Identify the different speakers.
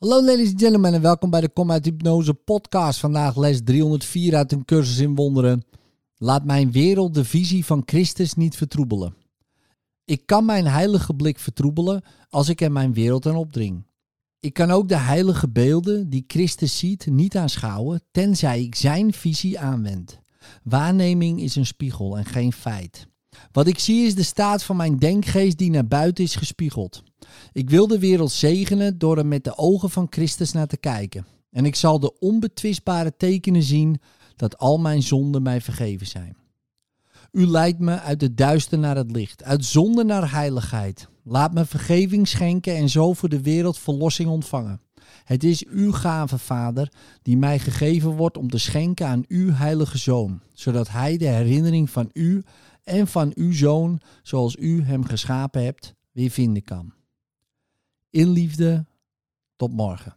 Speaker 1: Hallo ladies and gentlemen en welkom bij de Kom uit Hypnose podcast. Vandaag les 304 uit een cursus in wonderen. Laat mijn wereld de visie van Christus niet vertroebelen. Ik kan mijn heilige blik vertroebelen als ik er mijn wereld aan opdring. Ik kan ook de heilige beelden die Christus ziet niet aanschouwen, tenzij ik zijn visie aanwend. Waarneming is een spiegel en geen feit. Wat ik zie is de staat van mijn denkgeest die naar buiten is gespiegeld. Ik wil de wereld zegenen door er met de ogen van Christus naar te kijken. En ik zal de onbetwistbare tekenen zien dat al mijn zonden mij vergeven zijn. U leidt me uit het duister naar het licht, uit zonde naar heiligheid. Laat me vergeving schenken en zo voor de wereld verlossing ontvangen. Het is uw gave, Vader, die mij gegeven wordt om te schenken aan uw heilige Zoon, zodat hij de herinnering van u en van uw Zoon, zoals u hem geschapen hebt, weer vinden kan. In liefde, tot morgen.